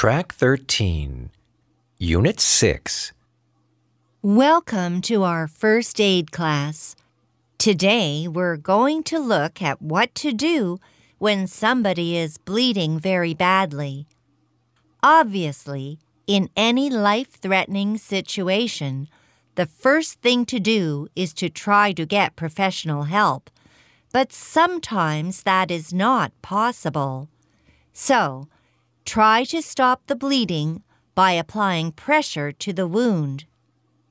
Track 13, Unit 6. Welcome to our first aid class. Today we're going to look at what to do when somebody is bleeding very badly. Obviously, in any life threatening situation, the first thing to do is to try to get professional help, but sometimes that is not possible. So, try to stop the bleeding by applying pressure to the wound.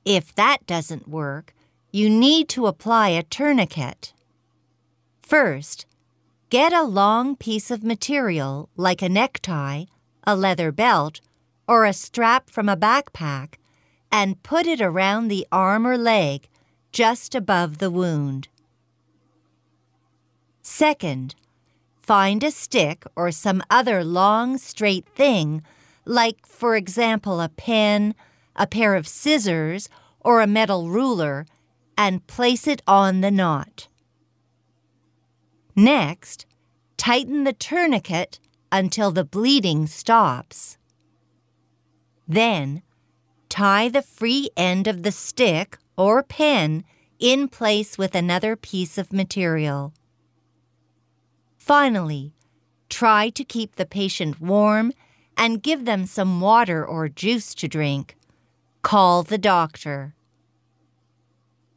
If that doesn't work, you need to apply a tourniquet. First, get a long piece of material like a necktie, a leather belt, or a strap from a backpack and put it around the arm or leg just above the wound. Second, find a stick or some other long, straight thing, like, for example, a pen, a pair of scissors, or a metal ruler, and place it on the knot. Next, tighten the tourniquet until the bleeding stops. Then, tie the free end of the stick or pen in place with another piece of material. Finally, try to keep the patient warm and give them some water or juice to drink. Call the doctor.